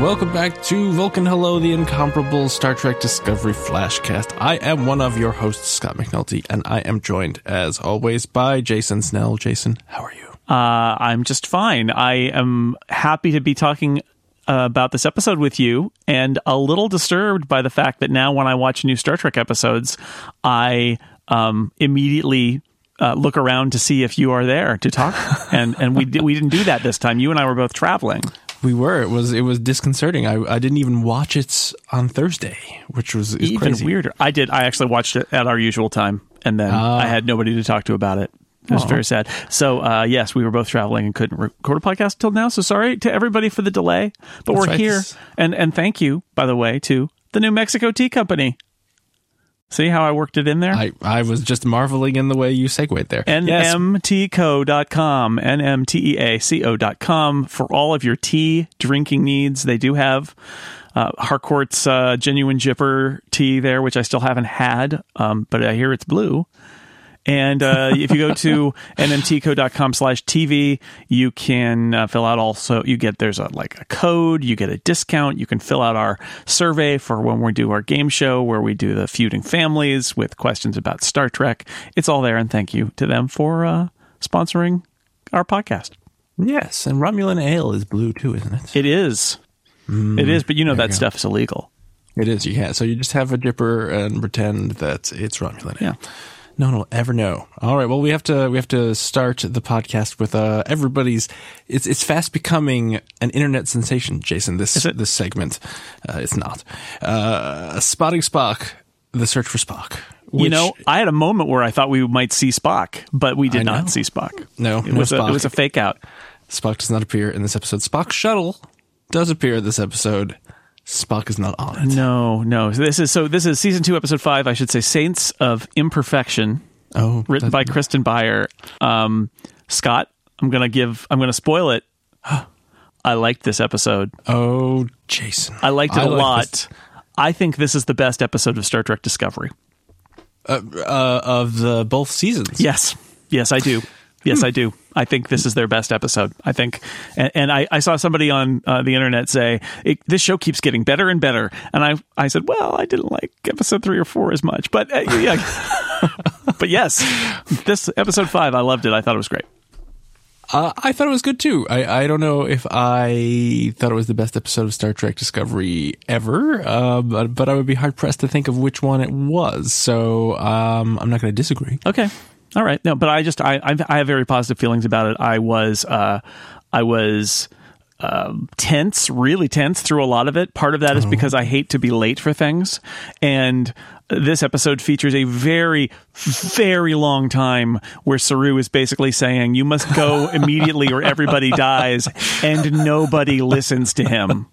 welcome back to Vulcan Hello, the incomparable Star Trek Discovery Flashcast. I am one of your hosts, Scott McNulty, and I am joined, as always, by Jason Snell. Jason, how are you? Uh, I'm just fine. I am happy to be talking uh, about this episode with you, and a little disturbed by the fact that now when I watch new Star Trek episodes, I um, immediately uh, look around to see if you are there to talk, and and we we didn't do that this time. You and I were both traveling. We were. It was. It was disconcerting. I, I didn't even watch it on Thursday, which was Even crazy. weirder. I did. I actually watched it at our usual time, and then Ah. I had nobody to talk to about it. It was Aw. very sad. So, uh, yes, we were both traveling and couldn't record a podcast till now. So sorry to everybody for the delay, but That's we're right. here. And and thank you, by the way, to the New Mexico Tea Company. See how I worked it in there? I, I was just marveling in the way you segued there. Yes, nmtco.com, nmteaco.com for all of your tea drinking needs. They do have uh, Harcourt's uh, genuine jipper tea there, which I still haven't had, um, but I hear it's blue. And uh, if you go to nmtco.com slash TV, you can uh, fill out also, you get, there's a, like a code, you get a discount. You can fill out our survey for when we do our game show where we do the feuding families with questions about Star Trek. It's all there. And thank you to them for uh, sponsoring our podcast. yes, and Romulan ale is blue too, isn't it? It is. it is, but you know that you go. stuff is illegal. It is. You can't. So you just have a dipper and pretend that it's Romulan. Yeah. No one will ever know. All right. Well, we have to we have to start the podcast with uh everybody's. It's it's fast becoming an internet sensation, Jason. This this segment. Uh, it's not. Uh, spotting Spock. The search for Spock. you know, I had a moment where I thought we might see Spock, but we did not see Spock. No, it no was a, it was a fake out. Spock does not appear in this episode. Spock shuttle does appear in this episode. Spock is not on it. No, no. So this is so. This is season two, episode five. I should say, "Saints of Imperfection," Oh, written by Kirsten Beyer. Um, Scott, I'm gonna give. I'm gonna spoil it. I liked this episode. Oh, Jason. I liked it a like lot. this. I think this is the best episode of Star Trek Discovery. Uh, uh, of the both seasons. Yes, yes, I do. Yes, I do. I think this is their best episode. I think, and, and I, I saw somebody on uh, the internet say this show keeps getting better and better, and I, I said, well, I didn't like episode three or four as much, but uh, yeah, but yes, this episode five, I loved it. I thought it was great. Uh, I thought it was good too. I, I don't know if I thought it was the best episode of Star Trek Discovery ever, uh, but, but I would be hard pressed to think of which one it was. So um, I'm not going to disagree. Okay. All right. No, but I just I I've, I have very positive feelings about it. I was uh I was um, tense, really tense through a lot of it. Part of that is because I hate to be late for things, and this episode features a very, very long time where Saru is basically saying, "You must go immediately, or everybody dies," and nobody listens to him.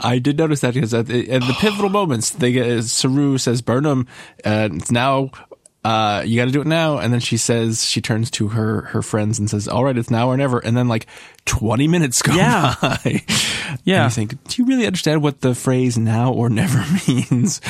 I did notice that because at the, at the pivotal moments, they get Saru says, "Burnham, uh, it's now." Uh, you got to do it now, and then she says she turns to her her friends and says, "All right, it's now or never." And then like twenty minutes go Yeah. by. Yeah. and you think, do you really understand what the phrase "now or never" means?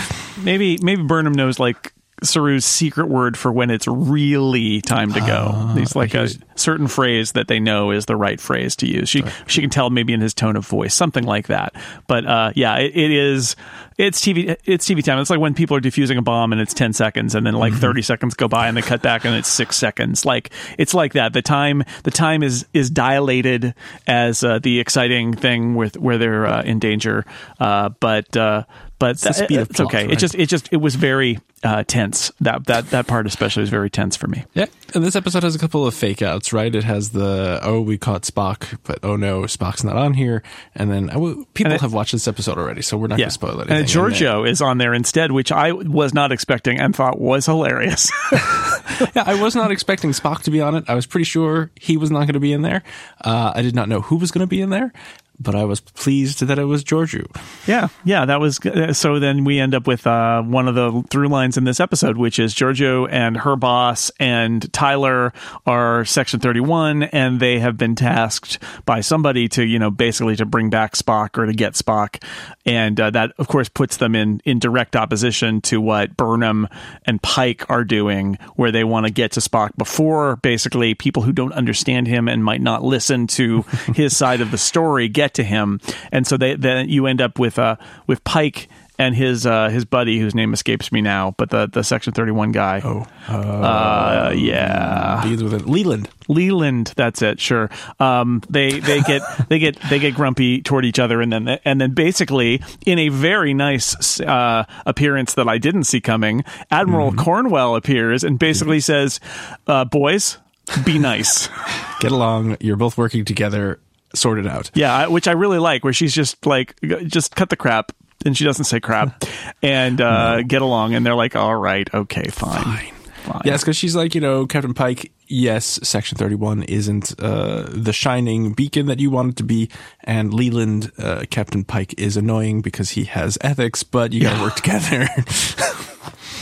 Maybe maybe Burnham knows like Saru's secret word for when it's really time to go. He's like a certain phrase that they know is the right phrase to use. She she can tell maybe in his tone of voice, something like that. But uh, yeah, it, it is it's TV it's TV time. It's like when people are defusing a bomb and it's ten seconds, and then like thirty seconds go by and they cut back and it's six seconds. Like it's like that. The time the time is is dilated as uh, the exciting thing with where they're uh, in danger. Uh, but uh, but the speed of it's plot, okay. It just it just it was very uh, tense. That that that part especially was very tense for me. Yeah, and this episode has a couple of fake outs, right? It has the oh we caught Spock, but oh no, Spock's not on here, and then oh, people And it- have watched this episode already, so we're not going to spoil it. And Georgiou is on there instead, which I was not expecting and thought was hilarious. yeah, I was not expecting Spock to be on it. I was pretty sure he was not going to be in there. Uh, I did not know who was going to be in there, but I was pleased that it was Georgiou. yeah, yeah, that was so. Then we end up with uh, one of the through lines in this episode, which is Georgiou and her boss and Tyler are Section 31, and they have been tasked by somebody to, you know, basically to bring back Spock or to get Spock. And uh, that, of course, puts them in, in direct opposition to what Burnham and Pike are doing, where they want to get to Spock before basically people who don't understand him and might not listen to his side of the story get to him. And so they, then you end up with, uh, with Pike and his uh, his buddy whose name escapes me now, but the the Section Thirty One guy. Oh, uh, yeah, begins with it. Leland. Leland. That's it. Sure. Um, they they get they get they get grumpy toward each other, and then and then basically in a very nice uh, appearance that I didn't see coming, Admiral mm-hmm. Cornwell appears and basically says, uh, "Boys, be nice, get along. You're both working together." sorted out. Yeah, which I really like, where she's just like, just cut the crap, and she doesn't say crap and uh, no. get along. And they're like, all right, okay, fine. Fine. fine. Yes, because she's like, you know, Captain Pike, yes, Section 31 isn't uh, the shining beacon that you want it to be. And Leland, uh, Captain Pike, is annoying because he has ethics, but you got to work together.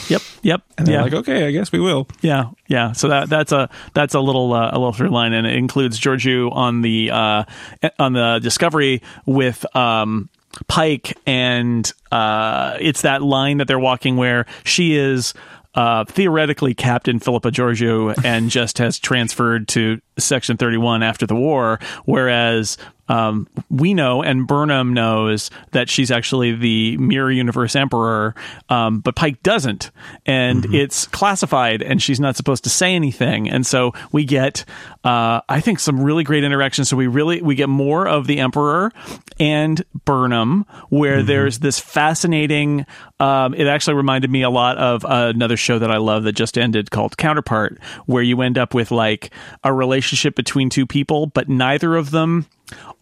Yep. Yep. And they're yeah. like, okay, I guess we will. Yeah. Yeah. So that that's a that's a little uh, a little through line, and it includes Georgiou on the uh, on the Discovery with um, Pike, and uh, it's that line that they're walking where she is uh, theoretically Captain Philippa Georgiou and just has transferred to Section 31 after the war, whereas um, we know and Burnham knows that she's actually the Mirror Universe Emperor, um, but Pike doesn't, and mm-hmm. it's classified, and she's not supposed to say anything, and so we get, uh, I think, some really great interactions. So we really we get more of the Emperor and Burnham, where mm-hmm. there's this fascinating. Um, it actually reminded me a lot of another show that I love that just ended called Counterpart, where you end up with like a relationship between two people, but neither of them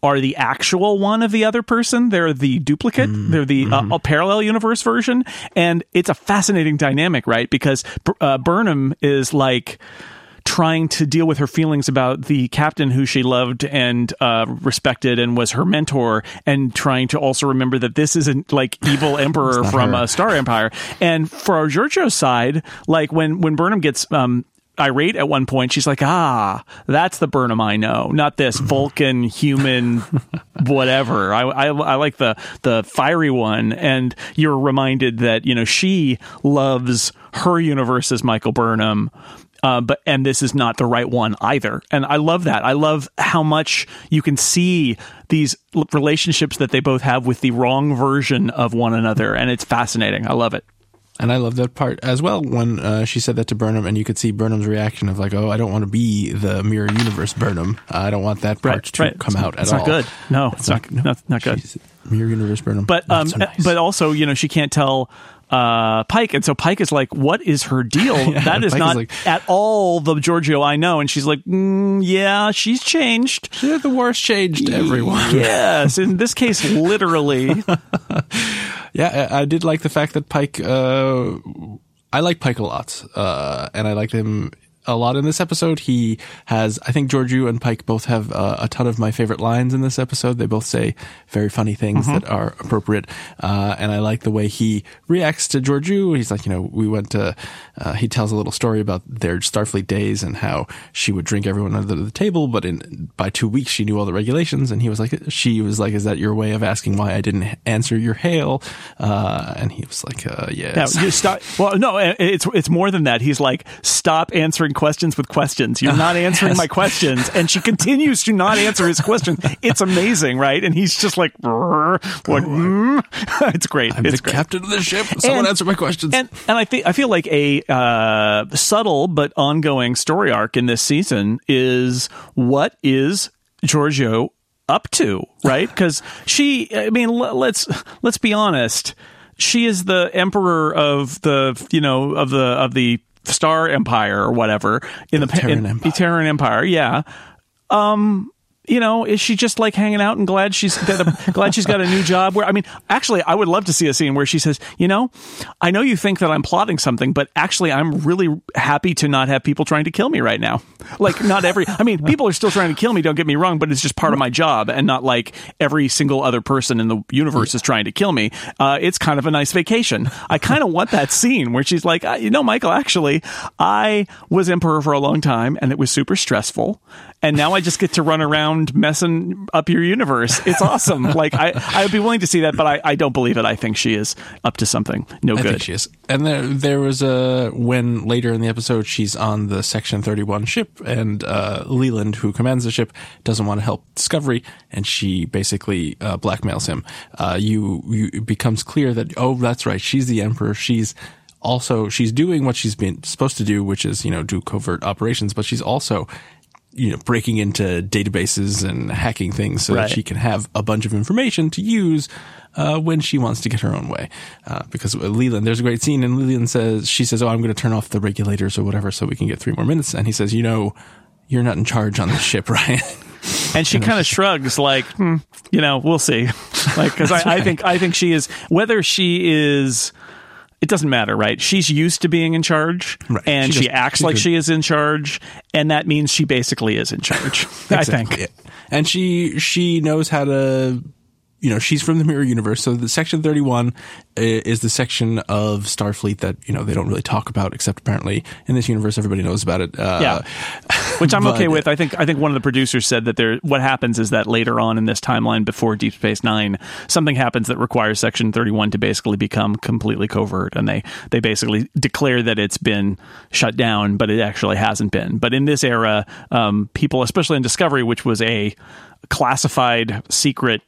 are the actual one of the other person. They're the duplicate. Mm, They're the uh, parallel universe version, and it's a fascinating dynamic, right? Because uh, Burnham is like trying to deal with her feelings about the captain who she loved and uh, respected and was her mentor, and trying to also remember that this isn't like evil emperor from a Star Empire. And for our Georgiou side, like when when Burnham gets um, irate at one point. She's like, "Ah, that's the Burnham I know, not this Vulcan human, whatever." I, I, I like the the fiery one, and you're reminded that you know she loves her universe as Michael Burnham. Uh, but and this is not the right one either, and I love that. I love how much you can see these relationships that they both have with the wrong version of one another, and it's fascinating. I love it. And I love that part as well when uh, she said that to Burnham, and you could see Burnham's reaction of like, "Oh, I don't want to be the mirror universe Burnham. I don't want that part right, to right. come out it's at all." It's not good. No, it's, it's not, not, not, not good. Mirror universe Burnham, but um, so nice. but also, you know, she can't tell uh, Pike, and so Pike is like, "What is her deal? yeah, that is Pike not is like, at all the Georgiou I know." And she's like, mm, "Yeah, she's changed. She's the war's changed everyone." yes, in this case, literally. yeah, I, I, did like the fact that Pike. Uh, I like Pike a lot, uh, and I liked him a lot in this episode. He has, I think Georgiou and Pike both have uh, a ton of my favorite lines in this episode. They both say very funny things mm-hmm. that are appropriate. Uh, and I like the way he reacts to Georgiou. He's like, you know, we went to, uh, he tells a little story about their Starfleet days and how she would drink everyone under the table, but in, by two weeks she knew all the regulations. And he was like, she was like, is that your way of asking why I didn't answer your hail? Uh, and he was like, uh, yes. Now, you stop. Well, no, it's, it's more than that. He's like, stop answering answering questions with questions. You're not answering yes. my questions. And she continues to not answer his questions. It's amazing, right? And he's just like, what? Mm? it's great. I'm it's the great. captain of the ship. Someone and, answer my questions. And, and I think, I feel like a uh, subtle but ongoing story arc in this season is what is Georgiou up to, right? Because she, I mean, let's let's be honest. She is the emperor of the, you know, of the of the Star Empire or whatever in the, the Terran in, Empire. Terran Empire, yeah. Um, you know, is she just like hanging out and glad she's glad she's got a new job? Where I mean, actually, I would love to see a scene where she says, "You know, I know you think that I'm plotting something, but actually, I'm really happy to not have people trying to kill me right now. Like, not every. I mean, people are still trying to kill me. Don't get me wrong, but it's just part of my job, and not like every single other person in the universe is trying to kill me. Uh, it's kind of a nice vacation. I kind of want that scene where she's like, uh, you know, Michael, actually, I was emperor for a long time, and it was super stressful and now I just get to run around messing up your universe. It's awesome. like I, I would be willing to see that, but I, I don't believe it. I think she is up to something no I good. think she is. And there, there was a when later in the episode she's on the Section Thirty One ship, and uh, Leland, who commands the ship, doesn't want to help Discovery, and she basically uh, blackmails him. Uh, you, you it becomes clear that oh, that's right, she's the Emperor. She's also she's doing what she's been supposed to do, which is you know do covert operations, but she's also you know breaking into databases and hacking things so Right. that she can have a bunch of information to use uh, when she wants to get her own way. Uh, because Leland, there's a great scene, and Leland says she says, "Oh, I'm going to turn off the regulators or whatever, so we can get three more minutes." And he says, "You know, you're not in charge on the ship, right?" and she kind of shrugs like hmm, you know we'll see like because I, I think i think she is whether she is it doesn't matter right she's used to being in charge Right. and She she, acts she's like good. she is in charge and that means she basically is in charge i think Exactly. And she she knows how to you know, she's from the mirror universe. So the section 31 is the section of Starfleet that, you know, they don't really talk about except apparently in this universe everybody knows about it. Uh, yeah which i'm but- okay with i think i think one of the producers said that there what happens is that later on in this timeline before deep space nine something happens that requires section 31 to basically become completely covert and they they basically declare that it's been shut down but it actually hasn't been but in this era um, people especially in discovery which was a classified secret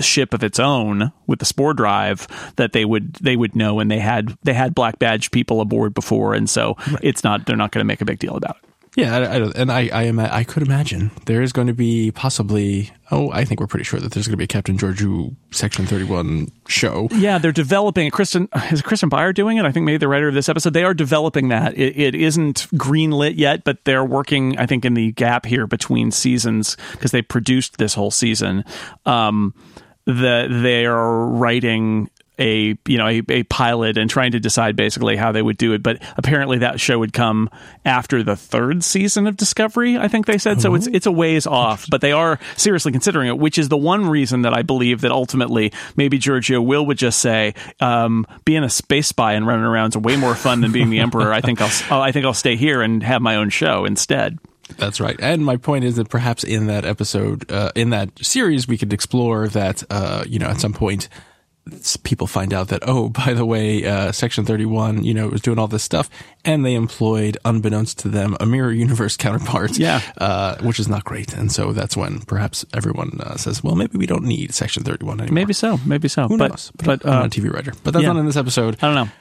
ship of its own with the spore drive that they would they would know and they had they had black badge people aboard before and so it's not they're not going to make a big deal about it Yeah, I, I and I, I am, I could imagine there is going to be possibly. Oh, I think we're pretty sure that there's going to be a Captain Georgiou Section Thirty One show. Yeah, they're developing. Kirsten is Kirsten Beyer doing it. I think maybe the writer of this episode. They are developing that. It, it isn't greenlit yet, but they're working. I think in the gap here between seasons because they produced this whole season. Um, that they are writing a you know a, a pilot and trying to decide basically how they would do it. But apparently that show would come after the third season of discovery i think they said. So it's it's a ways off but they are seriously considering it which is the one reason that i believe that ultimately maybe georgiou will would just say um, being a space spy and running around is way more fun than being the emperor. I think i'll oh, i think i'll stay here and have my own show instead. That's right. And my point is that perhaps in that episode, uh, in that series, we could explore that, uh, you know, at some point, people find out that, oh, by the way, uh, Section 31, you know, was doing all this stuff, and they employed, unbeknownst to them, a mirror universe counterpart. Yeah. Uh, which is not great. And so that's when perhaps everyone uh, says, well, maybe we don't need Section 31 anymore. maybe so maybe so Who but knows? but I'm uh, not a TV writer. But that's yeah. not in this episode. I don't know.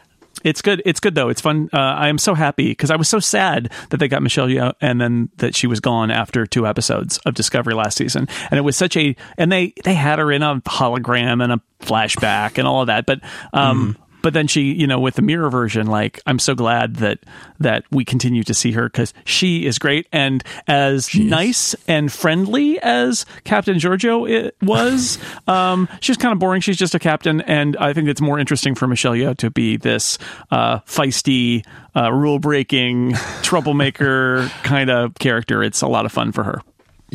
It's good. It's good though. It's fun. Uh, I am so happy because I was so sad that they got Michelle Yeoh and then that she was gone after two episodes of Discovery last season. And it was such a and they they had her in a hologram and a flashback and all of that. But um, but then she, you know, with the mirror version, like I'm so glad that that we continue to see her because she is great and as nice and friendly as Captain Georgiou i- was. um, she's kind of boring. She's just a captain, and I think it's more interesting for Michelle Yeoh to be this uh, feisty, uh, rule breaking, troublemaker kind of character. It's a lot of fun for her.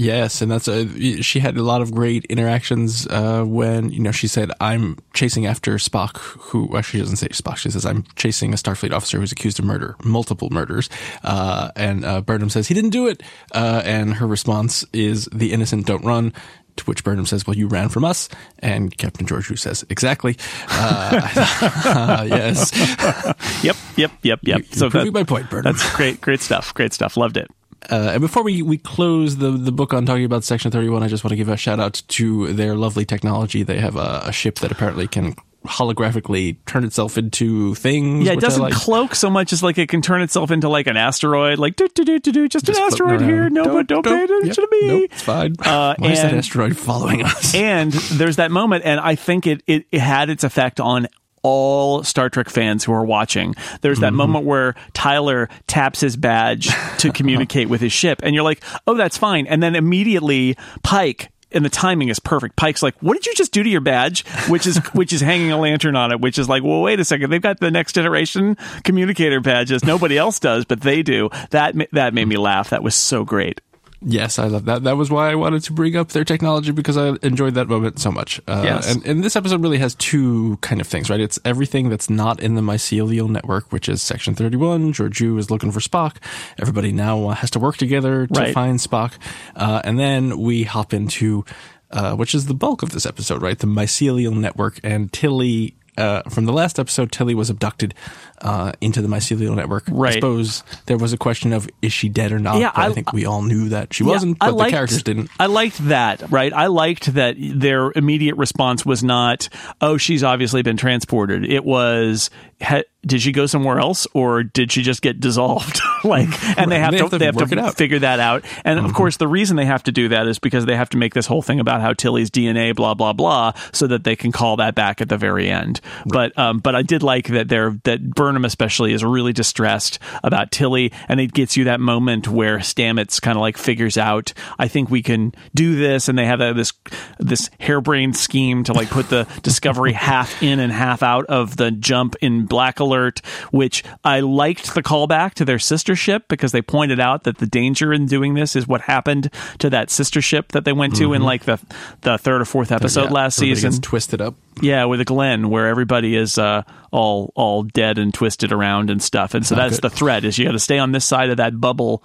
Yes, and that's a, she had a lot of great interactions uh, when you know she said, "I'm chasing after Spock." Who well, she doesn't say Spock. She says, "I'm chasing a Starfleet officer who's accused of murder, multiple murders." Uh, and uh, Burnham says, "He didn't do it," uh, and her response is, "The innocent don't run." To which Burnham says, "Well, you ran from us," and Captain Georgiou says, "Exactly." Uh, yes, Yep, yep, yep, yep. You're proving that- my point, Burnham. That's great, great stuff. Great stuff. Loved it. Uh, and before we, we close the, the book on talking about Section 31, I just want to give a shout out to their lovely technology. They have a, a ship that apparently can holographically turn itself into things. Yeah, it doesn't like. cloak so much as like it can turn itself into like an asteroid, like do do do do do, just, Just an asteroid here. No, but don't pay attention yep, to me. Nope, it's fine. Uh, Why is that and- asteroid following us? and there's that moment, and I think it, it, it had its effect on all Star Trek fans who are watching. There's that Mm-hmm. moment where Tyler taps his badge to communicate with his ship, and you're like, "Oh, that's fine." And then immediately Pike and the timing is perfect. Pike's like, "What did you just do to your badge?" Which is which is hanging a lantern on it. Which is like, "Well, wait a second. They've got the next generation communicator badges. Nobody else does, but they do." That that made me laugh. That was so great. Yes, I love that. That was why I wanted to bring up their technology because I enjoyed that moment so much. Uh, Yes. and, and this episode really has two kind of things, right? It's everything that's not in the mycelial network, which is Section 31. George Georgiou is looking for Spock. Everybody now has to work together to Right. find Spock. Uh, and then we hop into, uh, which is the bulk of this episode, right? The mycelial network and Tilly. Uh, from the last episode, Tilly was abducted uh, into the mycelial network. Right. I suppose there was a question of is she dead or not? Yeah, but I, I- think we all knew that she Yeah, wasn't, but the characters didn't. I liked that, right? I liked that their immediate response was not, "Oh, she's obviously been transported." It was, ha- "Did she go somewhere else, or did she just get dissolved?" like, and they have They to have to they have to. Mm-hmm. figure that out. And of course, the reason they have to do that is because they have to make this whole thing about how Tilly's DNA, blah blah blah, so that they can call that back at the very end. But um, but I did like that they're that Burnham especially is really distressed about Tilly, and it gets you that moment where Stamets kind of like figures out, I think we can do this, and they have uh, this this harebrained scheme to like put the Discovery half in and half out of the jump in Black Alert, which I liked the callback to their sister ship because they pointed out that the danger in doing this is what happened to that sister ship that they went to in like the the third or fourth episode Mm-hmm. Yeah, last season. gets twisted up. Yeah, with a Glenn, where everybody is uh, all all dead and twisted around and stuff, and so Not that's good. the threat: is you got to stay on this side of that bubble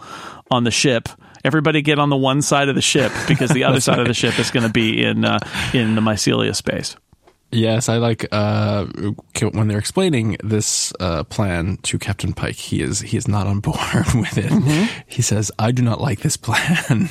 on the ship. Everybody get on the one side of the ship because the other side of the ship is going to be in uh, in the mycelia space. Yes, I like uh, when they're explaining this uh, plan to Captain Pike. He is he is not on board with it. Mm-hmm. He says, "I do not like this plan."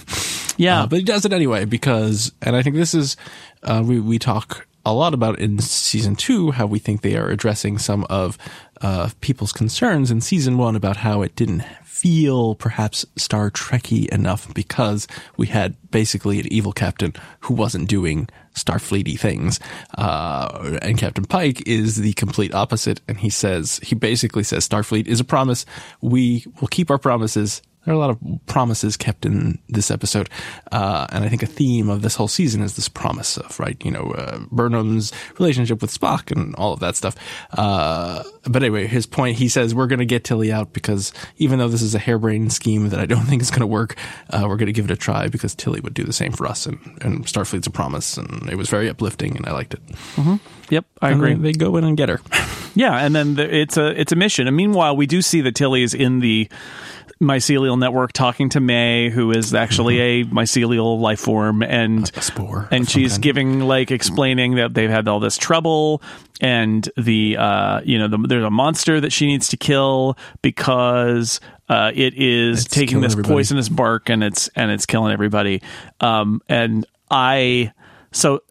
Yeah. Uh, but he does it anyway because, and I think this is uh, we we talk a lot about in season two how we think they are addressing some of uh, people's concerns in season one about how it didn't feel perhaps Star Trekky enough because we had basically an evil captain who wasn't doing Starfleety things. Uh, and Captain Pike is the complete opposite. And he says, he basically says Starfleet is a promise. We will keep our promises. There are a lot of promises kept in this episode. Uh, and I think a theme of this whole season is this promise of, right, you know, uh, Burnham's relationship with Spock and all of that stuff. Uh, but anyway, his point, he says, we're going to get Tilly out because even though this is a harebrained scheme that I don't think is going to work, uh, we're going to give it a try because Tilly would do the same for us. And, and Starfleet's a promise. And it was very uplifting and I liked it. Yep, I And agree. they, they go in and get her. Yeah, and then the, it's a it's a mission. And meanwhile, we do see that Tilly is in the mycelial network talking to May, who is actually a mycelial life form, and A spore. and she's kind. giving like explaining that they've had all this trouble and the uh you know the, there's a monster that she needs to kill because uh it is It's taking this everybody. poisonous bark and it's and it's killing everybody um and i so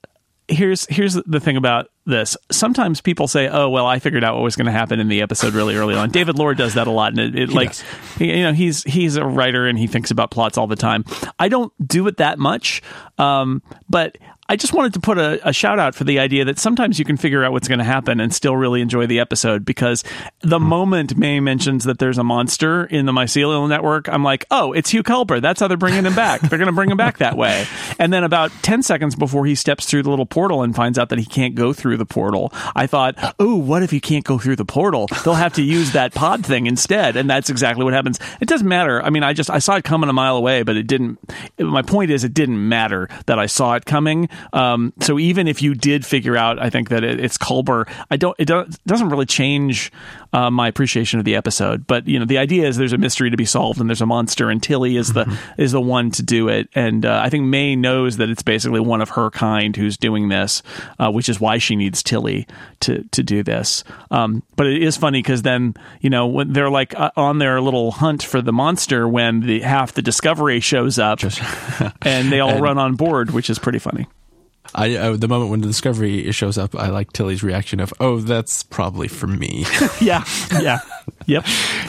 here's here's the thing about this. Sometimes people say, "Oh, well, I figured out what was going to happen in the episode really early on." David Loehr does that a lot, and it, it like he- you know he's he's a writer and he thinks about plots all the time. I don't do it that much, um, but I just wanted to put a, a shout out for the idea that sometimes you can figure out what's going to happen and still really enjoy the episode because the hmm. moment May mentions that there's a monster in the mycelial network, I'm like, oh, it's Hugh Culber. That's how they're bringing him back. they're going to bring him back that way. And then about 10 seconds before he steps through the little portal and finds out that he can't go through the portal, I thought, oh, what if he can't go through the portal? They'll have to use that pod thing instead. And that's exactly what happens. It doesn't matter. I mean, I just, I saw it coming a mile away, but it didn't, my point is, it didn't matter that I saw it coming. Um, so even if you did figure out, I think that it, it's Culber, I don't, it don't, doesn't really change uh, my appreciation of the episode. But, you know, the idea is there's a mystery to be solved and there's a monster and Tilly is the, is the one to do it. And uh, I think May knows that it's basically one of her kind who's doing this, uh, which is why she needs Tilly to, to do this. Um, but it is funny because then, you know, when they're like uh, on their little hunt for the monster when the half the discovery shows up and they all run on board, which is pretty funny. I uh, the moment when the discovery shows up, I like Tilly's reaction of, "Oh, that's probably for me." Yeah. Yeah. yep.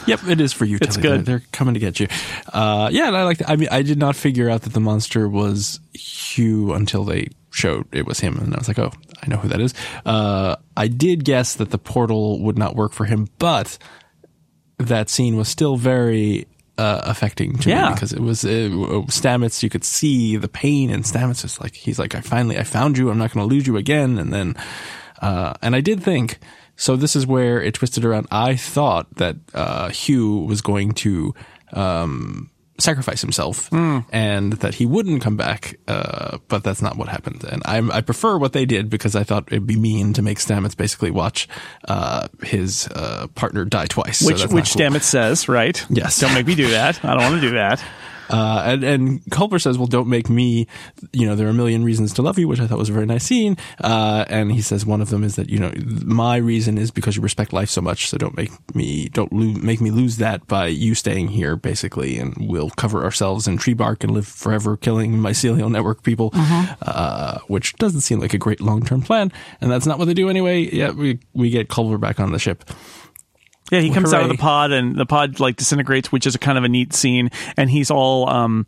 yep, it is for you. It's Tilly. good. They're, they're coming to get you. Uh, yeah, and I like. I mean, I did not figure out that the monster was Hugh until they showed it was him, and I was like, oh, I know who that is. Uh, I did guess that the portal would not work for him, but that scene was still very uh, affecting to Yeah. me because it was uh, Stamets. You could see the pain in Stamets. Is like he's like, I finally I found you. I'm not going to lose you again. And then, uh, and I did think. So this is where it twisted around. I thought that uh, Hugh was going to um, sacrifice himself and that he wouldn't come back, uh, but that's not what happened. And I'm, I prefer what they did because I thought it'd be mean to make Stamets basically watch uh, his uh, partner die twice. Which not which cool. Stamets says, right? Yes. Don't make me do that. I don't want to do that. Uh, and, and Culber says, well, don't make me, you know, there are a million reasons to love you, which I thought was a very nice scene. Uh, and he says one of them is that, you know, my reason is because you respect life so much. So don't make me, don't lo- make me lose that by you staying here, basically. And we'll cover ourselves in tree bark and live forever killing mycelial network people, uh, which doesn't seem like a great long-term plan. And that's not what they do anyway. Yeah, we, we get Culber back on the ship. Yeah, he comes out of the pod and the pod like disintegrates, which is a kind of a neat scene. And he's all um,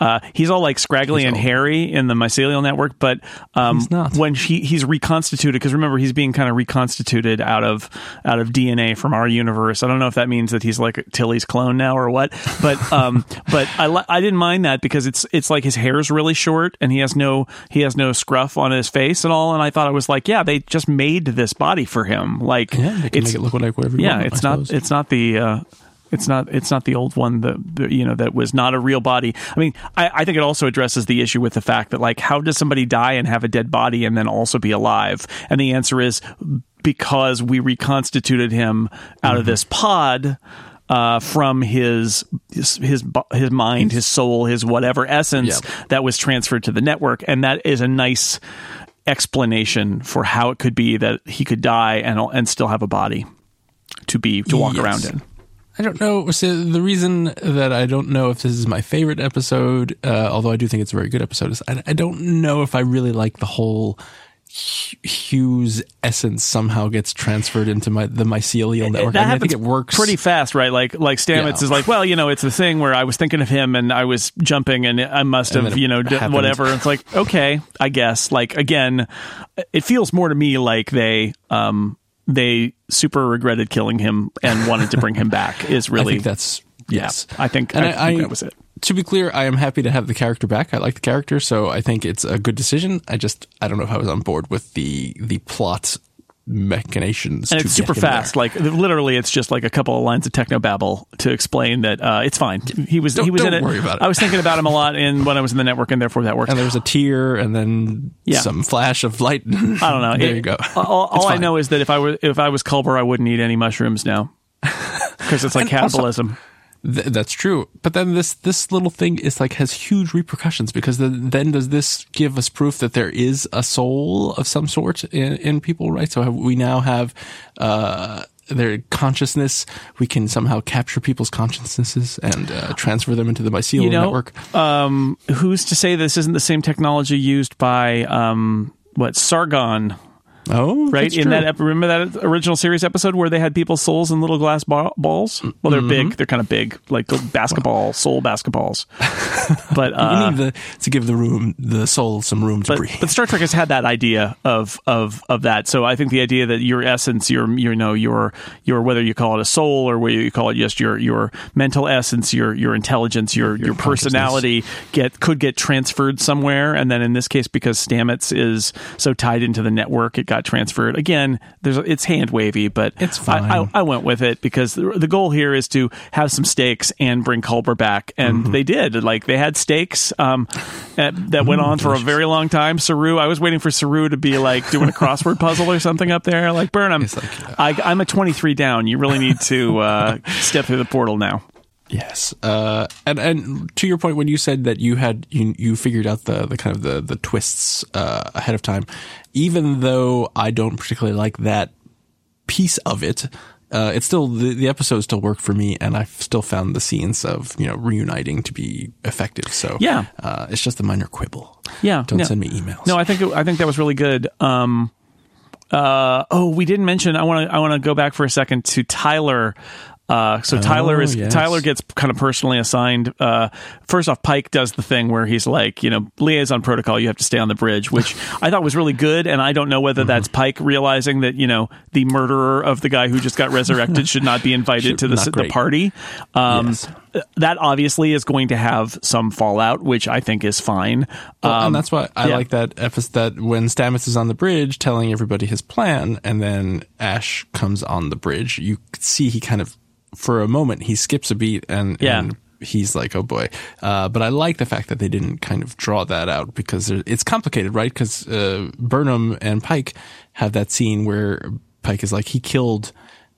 uh, he's all like scraggly and all- hairy in the mycelial network, but um, He's not. when he he's reconstituted because remember he's being kind of reconstituted out of out of DNA from our universe. I don't know if that means that he's like Tilly's clone now or what, but um, but I li- I didn't mind that because it's it's like his hair's really short and he has no he has no scruff on his face and all. And I thought I was like, yeah, they just made this body for him. Like Yeah, they can it's make it look like whatever you yeah, want, it's I not suppose. it's not the uh, it's not it's not the old one that the, you know that was not a real body. I mean, I, I think it also addresses the issue with the fact that like how does somebody die and have a dead body and then also be alive? And the answer is because we reconstituted him out Mm-hmm. of this pod. Uh, from his his his his mind, his soul, his whatever essence Yep. that was transferred to the network, and that is a nice explanation for how it could be that he could die and and still have a body to be to walk Yes. around in. I don't know. So the reason that I don't know if this is my favorite episode, uh, although I do think it's a very good episode, is I, I don't know if I really like the whole Hu- Hugh's essence somehow gets transferred into my the mycelial network. That I, mean, I think it works pretty fast, right? Like like Stamets Yeah. is like, well, you know, it's the thing where I was thinking of him and I was jumping and I must And have, you know, d- whatever. It's like, okay, I guess. Like again, it feels more to me like they um they super regretted killing him and wanted to bring him back. Is I really think that's yes. I think, And I, think that was it. To be clear, I am happy to have the character back. I like the character, so I think it's a good decision. I just I don't know if I was on board with the the plot machinations. And to it's super get him there. fast. Like literally, it's just like a couple of lines of techno babble to explain that uh, it's fine. He was Don't- he was in don't it. worry about it. I was thinking about him a lot in when I was in the network, and therefore that worked. and there was a tear and then Yeah. some flash of light. I don't know. there It- you go. All, all I know is that if I were if I was Culber, I wouldn't eat any mushrooms now because it's like And also- cannibalism. Th- that's true. But then this this little thing is like has huge repercussions because then, then does this give us proof that there is a soul of some sort in, in people, right? So have, we now have uh, their consciousness. We can somehow capture people's consciousnesses and uh, transfer them into the mycelial you know, network. um, who's to say this isn't the same technology used by um, what Sargon? Oh, Right in true. that ep- remember that original series episode where they had people's souls in little glass ba- balls. Well, they're Mm-hmm. big. They're kind of big, like basketball soul basketballs. But you uh, need the, to give the room, the soul, some room to but, breathe. but Star Trek has had that idea of of of that. So I think the idea that your essence, your you know your your whether you call it a soul or whether you call it just your your mental essence, your your intelligence, your your, personality get could get transferred somewhere, and then in this case, because Stamets is so tied into the network, it got transferred. Again, there's it's hand wavy, but It's I, I, fine. I went with it because the, the goal here is to have some stakes and bring Culber back, and Mm-hmm. they did. Like they had stakes um, that, that went on for a very long time. Saru, I was waiting for Saru to be like doing a crossword puzzle or something up there. Like Burnham, like, I, I'm a 23 down. You really need to uh, step through the portal now. Yes, uh, and and to your point, when you said that you had you you figured out the the kind of the the twists uh, ahead of time, even though I don't particularly like that piece of it, uh, it's still the the episode still worked for me, and I still found the scenes of you know reuniting to be effective. So Yeah. uh, it's just a minor quibble. Yeah, don't no. send me emails. No, I think it, I think that was really good. Um, uh, oh, we didn't mention. I want to I want to go back for a second to Tyler. Uh, so Tyler is yes. Tyler gets kind of personally assigned. Uh, first off, Pike does the thing where he's like, you know, liaison protocol. You have to stay on the bridge, which I thought was really good. And I don't know whether that's Pike realizing that you know the murderer of the guy who just got resurrected should not be invited to the, the party. Um, Yes. That obviously is going to have some fallout, which I think is fine. Well, Um, and that's why I yeah. like that episode that when Stamets is on the bridge telling everybody his plan, and then Ash comes on the bridge, you see he kind of, for a moment, he skips a beat and, Yeah. and he's like, oh boy. Uh, but I like the fact that they didn't kind of draw that out because it's complicated, right? Because uh, Burnham and Pike have that scene where Pike is like, he killed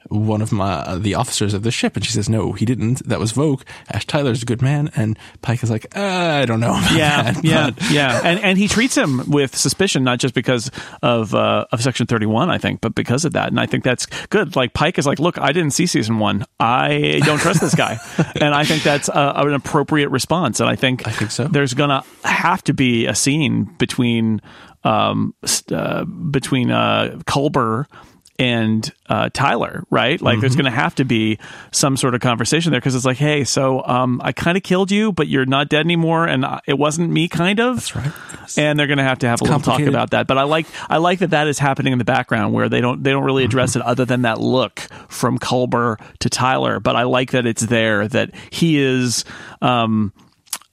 one of my uh, the officers of the ship and she says no he didn't. That was Voq. Ash Tyler's a good man. And Pike is like uh, I don't know yeah, that, yeah, yeah, and and he treats him with suspicion, not just because of uh, of Section Thirty One, I think, but because of that, and I think that's good. Like Pike is like, look, I didn't see season one, I don't trust this guy, and I think that's uh an appropriate response, and I think I think so. There's gonna have to be a scene between um uh, between uh Culber and uh, Tyler, right? Like, Mm-hmm. there's going to have to be some sort of conversation there because it's like, hey, so um, I kind of killed you, but you're not dead anymore, and I, it wasn't me, kind of. That's right. And they're going to have to have a little talk about that. But I like, I like that that is happening in the background where they don't, they don't really address Mm-hmm. it other than that look from Culber to Tyler. But I like that it's there that he is. Um,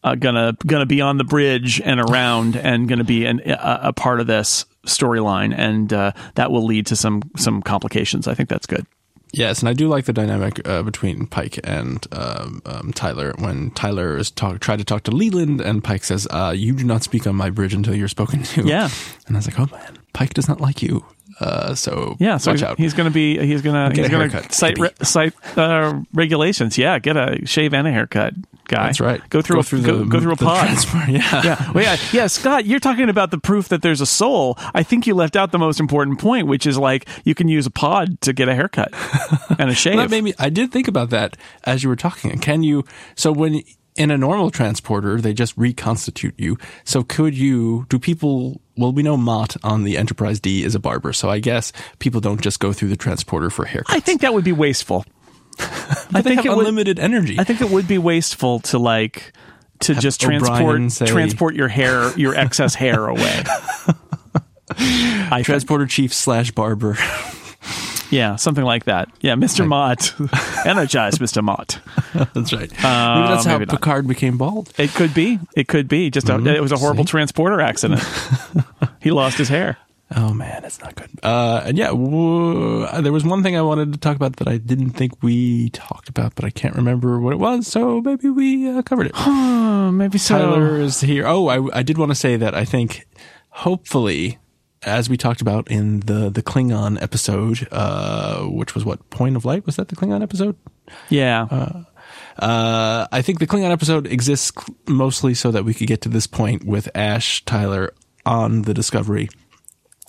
uh, gonna gonna be on the bridge and around and gonna be an, a, a part of this storyline and uh, that will lead to some some complications. I think that's good. Yes, and I do like the dynamic uh, between Pike and um, um, Tyler when Tyler is talk tried to talk to Leland and Pike says, uh, "You do not speak on my bridge until you're spoken to." Yeah. and I was like, "Oh man, Pike does not like you." Uh, so Yeah, so watch he's, out. he's gonna be he's gonna he's gonna haircut, cite re, cite uh, regulations. Yeah, get a shave and a haircut, guy. That's right. Go through Go a, through go, the- go through a pod. transport, yeah. yeah. Well, yeah, yeah. Scott, you're talking about the proof that there's a soul. I think you left out the most important point, which is like you can use a pod to get a haircut and a shave. That made me. I did think about that as you were talking. Can you? So when in a normal transporter, they just reconstitute you. So could you? Do people? Well, we know Mott on the Enterprise D is a barber, so I guess people don't just go through the transporter for haircuts. I think that would be wasteful. I think have it would. unlimited energy. I think it would be wasteful to like to just transport say- transport your hair, your excess hair away. I think. transporter chief slash barber. yeah, something like that. Yeah, Mr. Mott, energize, Mr. Mott. that's right. maybe that's um, how maybe not. Picard became bald. It could be. It could be. Just a, mm-hmm. it was a horrible See? transporter accident. he lost his hair. Oh man, it's not good. Uh, and yeah, w- there was one thing I wanted to talk about that I didn't think we talked about, but I can't remember what it was. So maybe we uh, covered it. Maybe so. Tyler is here. Oh, I, I did want to say that I think, hopefully, as we talked about in the the Klingon episode, uh, which was what Point of Light was that the Klingon episode? Yeah. Uh, I think the Klingon episode exists mostly so that we could get to this point with Ash Tyler on the Discovery,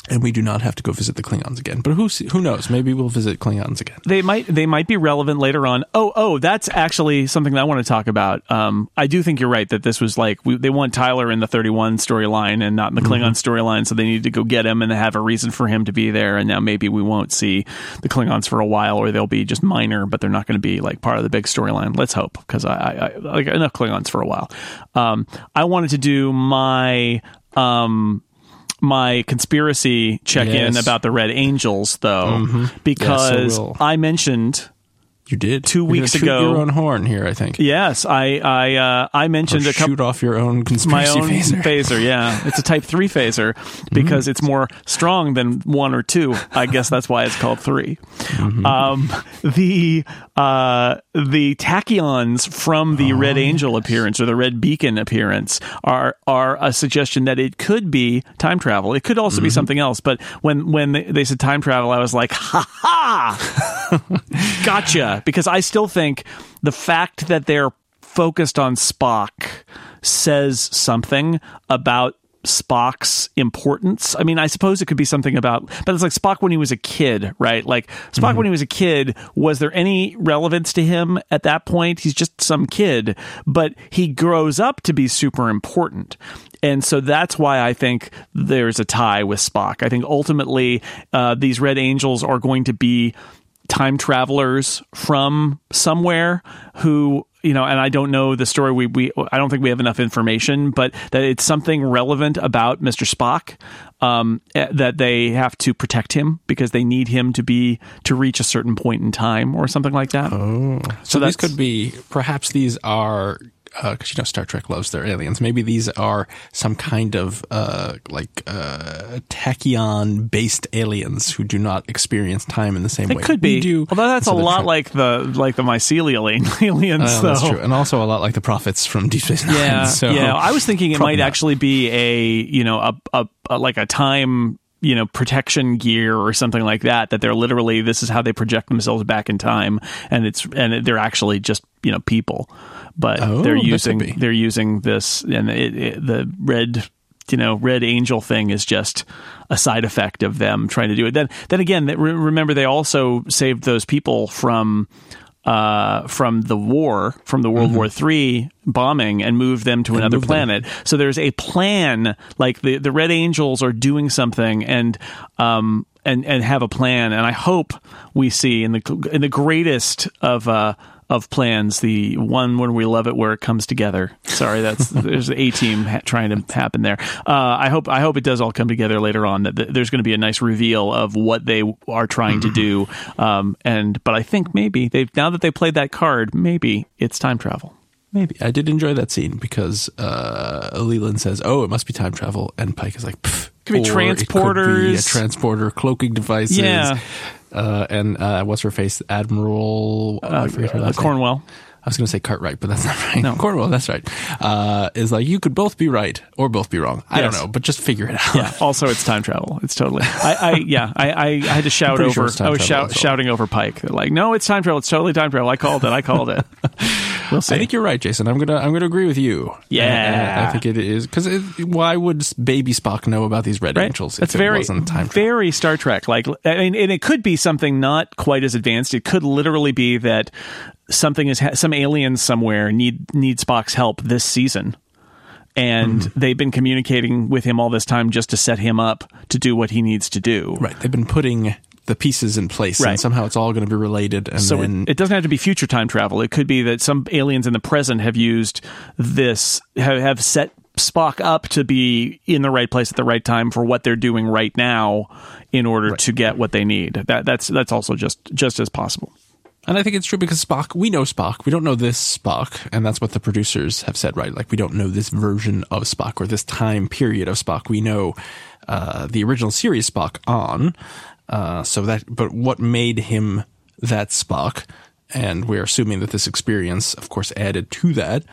and we do not have to go visit the Klingons again. But who who knows? Maybe we'll visit Klingons again. they might they might be relevant later on. Oh, oh, that's actually something that I want to talk about. Um, I do think you're right that this was like we, they want Tyler in the 31 storyline and not in the Klingon storyline, so they need to go get him and have a reason for him to be there. And now maybe we won't see the Klingons for a while, or they'll be just minor, but they're not going to be like part of the big storyline. Let's hope because I, I, I like enough Klingons for a while. Um, I wanted to do my um my conspiracy check in Yes. about the Red Angels though mm-hmm. because we'll- I mentioned You did. Two You're weeks ago- Your own horn here, I think. yes I I uh, I Or mentioned a couple shoot off your own my own phaser. yeah. It's a type 3 phaser because it's more strong than 1 or 2 I guess that's why it's called 3 um the uh the tachyons from the red angel appearance or the red beacon appearance are are a suggestion that it could be time travel. It could also be something else but when when they, they said time travel I was like ha ha! Gotcha because I still think the fact that they're focused on Spock says something about Spock's importance. I mean, I suppose it could be something about, but it's like Spock when he was a kid, right? Like Spock when he was a kid, was there any relevance to him at that point? He's just some kid, but he grows up to be super important. And so that's why I think there's a tie with Spock. I think ultimately uh, these Red Angels are going to be time travelers from somewhere who you know, and I don't know the story. We, we, I don't think we have enough information, but that it's something relevant about Mr. Spock um, eh, that they have to protect him because they need him to be to reach a certain point in time or something like that. Oh, so, so these could be perhaps these are because uh, you know Star Trek loves their aliens. Maybe these are some kind of uh, like uh, tachyon based aliens who do not experience time in the same it way. It could be. do. Although that's a lot like the like the mycelial aliens. Uh, that's true, and also a lot like the prophets from Deep Space Nine. Yeah, so yeah. I was thinking it might not. actually be a you know a, a, a like a time you know protection gear or something like that that they're literally this is how they project themselves back in time. And it's and they're actually just you know people. But oh, they're using they're using this and it, it, the red you know red angel thing is just a side effect of them trying to do it. Then then again remember they also saved those people from uh, from the war, from the World mm-hmm. War III bombing, and move them to and another planet. Them. So there's a plan. Like the the Red Angels are doing something, and um and and have a plan. And I hope we see in the in the greatest of uh of plans. The one when we love it where it comes together. Sorry, that's there's a team ha- trying to happen there. Uh, I hope I hope it does all come together later on. That there's going to be a nice reveal of what they are trying to do. Um, and but I think maybe they've now that they played that card, maybe it's time travel. Maybe I did enjoy that scene because uh, Leland says, "Oh, it must be time travel," and Pike is like, Pff. Could be transporters, could be transporter, cloaking devices. Yeah, uh, and uh, what's her face, Admiral uh, uh Cornwell. I was going to say Cartwright, but that's not right. No. Cornwell, that's right. Uh, is like you could both be right or both be wrong. I yes. don't know, but just figure it out. Yeah. Also, it's time travel. It's totally. I, I yeah. I, I, I, had to shout over. Sure I was shout, shouting over Pike. They're like, no, it's time travel. It's totally time travel. I called it. I called it. We'll see. I think you're right, Jason. I'm gonna I'm gonna agree with you. Yeah, I, I think it is because why would Baby Spock know about these red right? angels? That's very very Star Trek. Like, I mean, and it could be something not quite as advanced. It could literally be that something is ha- some aliens somewhere need need Spock's help this season. And mm they've been communicating with him all this time just to set him up to do what he needs to do. Right. They've been putting the pieces in place right. and somehow it's all going to be related and so then... it, it, doesn't have to be future time travel it could be that some aliens in the present have used this have, have set spock up to be in the right place at the right time for what they're doing right now in order right. to get what they need that that's that's also just just as possible and I think it's true because Spock, we know Spock. We don't know this Spock. And that's what the producers have said, right? Like, we don't know this version of Spock or this time period of Spock. We know uh, the original series Spock on. Uh, so that, but what made him that Spock? And we're assuming that this experience, of course, added to that.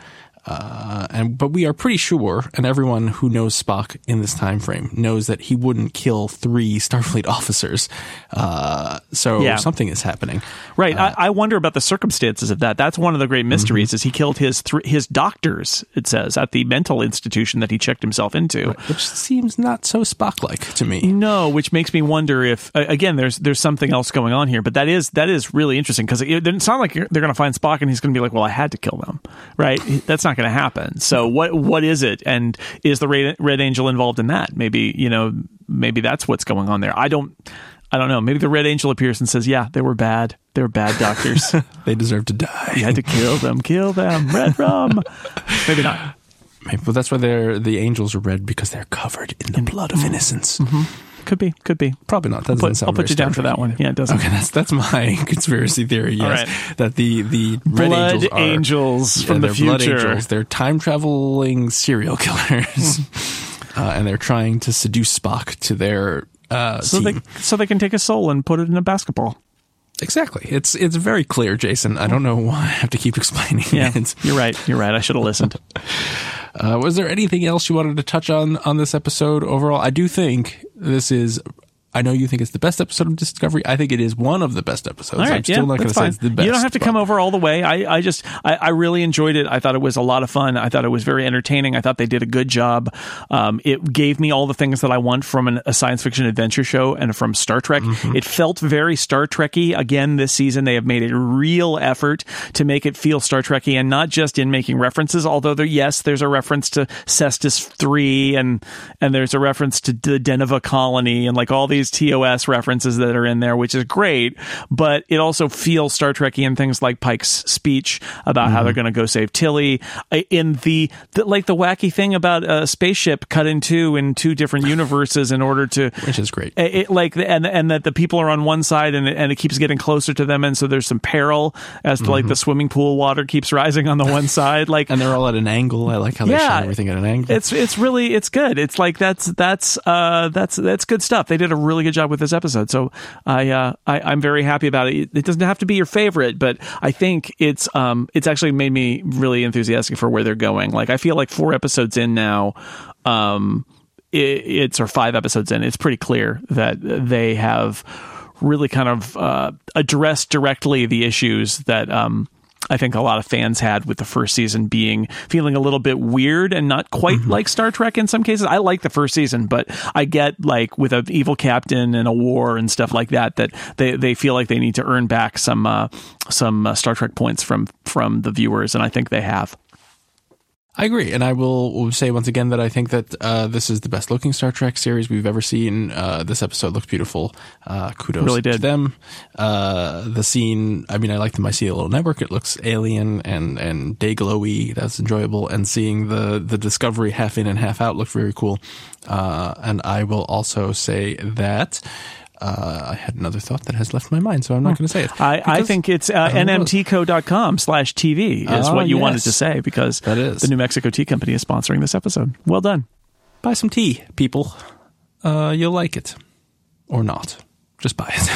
Uh, and but we are pretty sure, and everyone who knows Spock in this time frame knows that he wouldn't kill three Starfleet officers. Uh, so yeah. something is happening, right? Uh, I, I, wonder about the circumstances of that. That's one of the great mysteries. Mm-hmm. Is he killed his th- his doctors? It says at the mental institution that he checked himself into, right. which seems not so Spock-like to me. No, which makes me wonder if again there's there's something else going on here. But that is that is really interesting because it, it's not sound like they're going to find Spock and he's going to be like, well, I had to kill them, right? That's not not going to happen. So what what is it? And is the Red, Red Angel involved in that? Maybe you know maybe that's what's going on there. I don't. I don't know. Maybe the Red Angel appears and says, "Yeah, they were bad. They were bad doctors. they deserve to die. You had to kill them. Kill them. Red rum. Maybe not. Maybe, well, that's why they're the angels are red because they're covered in the blood of innocents. Mm-hmm. Could be, could be. Probably not. That I'll put, I'll put you down for that one. Yeah, it doesn't. Okay, that's that's my conspiracy theory. Yes, right. that the the red blood angels, are, angels from yeah, the future. Blood angels. They're time traveling serial killers, uh, and they're trying to seduce Spock to their uh, so team. they so they can take a soul and put it in a basketball. Exactly. It's it's very clear, Jason. I don't know why I have to keep explaining yeah, it. You're right. You're right. I should have listened. Uh, was there anything else you wanted to touch on on this episode overall? I do think this is I know you think it's the best episode of Discovery. I think it is one of the best episodes. Right, I'm still yeah, not going to say it's the best. You don't have to but. come over all the way. I, I just, I, I, really enjoyed it. I thought it was a lot of fun. I thought it was very entertaining. I thought they did a good job. Um, it gave me all the things that I want from an, a science fiction adventure show and from Star Trek. Mm-hmm. It felt very Star Trekky. Again, this season they have made a real effort to make it feel Star Trekky and not just in making references. Although there, yes, there's a reference to Cestus Three and and there's a reference to the Deneva colony and like all these TOS references that are in there, which is great, but it also feels Star Trekky in things like Pike's speech about how they're Mm-hmm. going to go save Tilly, in the, the like the wacky thing about a spaceship cut in two in two different universes in order to which is great. it, like and and that the people are on one side and it, and it keeps getting closer to them and so there's some peril as to like the swimming pool water keeps rising on the one side like Mm-hmm. and they're all at an angle. I like how they Yeah. shot everything at an angle. it's it's really it's good it's like that's that's uh that's that's good stuff they did a really good job with this episode. So i uh I, i'm very happy about it. It doesn't have to be your favorite but i think it's um it's actually made me really enthusiastic for where they're going. Like i feel like four episodes in now um it, it's or five episodes in it's pretty clear that they have really kind of uh, addressed directly the issues that um, I think a lot of fans had with the first season being feeling a little bit weird and not quite like Star Trek in some cases. I like the first season, but I get like with an evil captain and a war and stuff like that that they, they feel like they need to earn back some uh, some uh, Star Trek points from from the viewers, and I think they have. I agree, and I will say once again that I think that uh, this is the best looking Star Trek series we've ever seen. Uh, this episode looks beautiful. Uh, kudos Really to did. them. Uh, the scene, I mean, I like the Mycelial Network. It looks alien and and day glowy. That's enjoyable. And seeing the the Discovery half in and half out looked very cool. Uh, and I will also say that. Uh, I had another thought that has left my mind, so I'm not going to say it. I, I think it's uh, nmtco.com slash TV is Oh, what you wanted to say because That is. the New Mexico Tea Company is sponsoring this episode. Well done. buy some tea, people. Uh, you'll like it. Or not. Just buy it.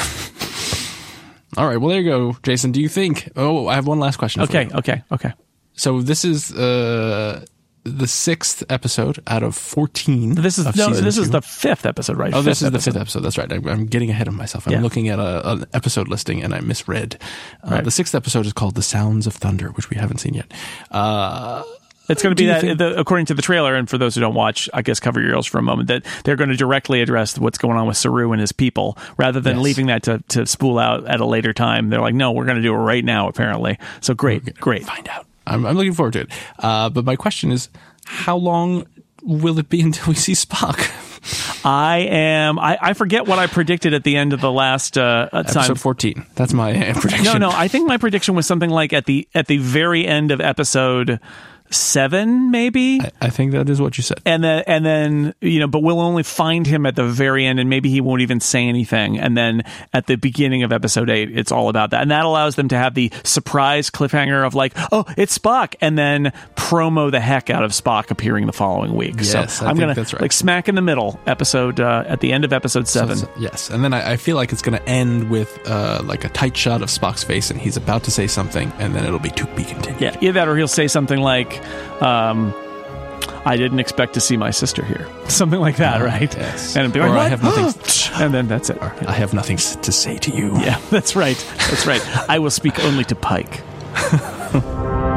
All right. Well, there you go, Jason. Do you think? Oh, I have one last question. Okay, okay, okay. So this is uh, the sixth episode out of fourteen. This is no, this is the fifth episode, right? Oh, this Fifth is the episode. fifth episode. That's right. I'm, I'm getting ahead of myself. I'm Yeah. looking at a, an episode listing and I misread. Uh, Right. The sixth episode is called "The Sounds of Thunder," which we haven't seen yet. Uh, It's going to be that, the, according to the trailer, and for those who don't watch, I guess cover your ears for a moment. That they're going to directly address what's going on with Saru and his people, rather than Yes. leaving that to, to spool out at a later time. They're like, no, we're going to do it right now. Apparently, so great, great. find out. I'm, I'm looking forward to it. Uh, but my question is, how long will it be until we see Spock? I am. I, I forget what I predicted at the end of the last uh, uh, time. Episode 14. That's my prediction. No, no. I think my prediction was something like at the at the very end of episode seven, maybe. I, I think that is what you said. and then and then you know but we'll only find him at the very end and maybe he won't even say anything and then at the beginning of episode 8 it's all about that and that allows them to have the surprise cliffhanger of like oh it's spock and then promo the heck out of spock appearing the following week Yes, so I i'm think gonna that's right. like smack in the middle episode uh, at the end of episode 7 So- yes, and then I, I feel like it's going to end with uh, like a tight shot of Spock's face, and he's about to say something, and then it'll be to be continued. yeah either that or he'll say something like um I didn't expect to see my sister here. Something like that, Ah, right? yes. And it'd be Or like, I have nothing- and then that's it. I have nothing to say to you. Yeah, that's right. That's right. I will speak only to Pike.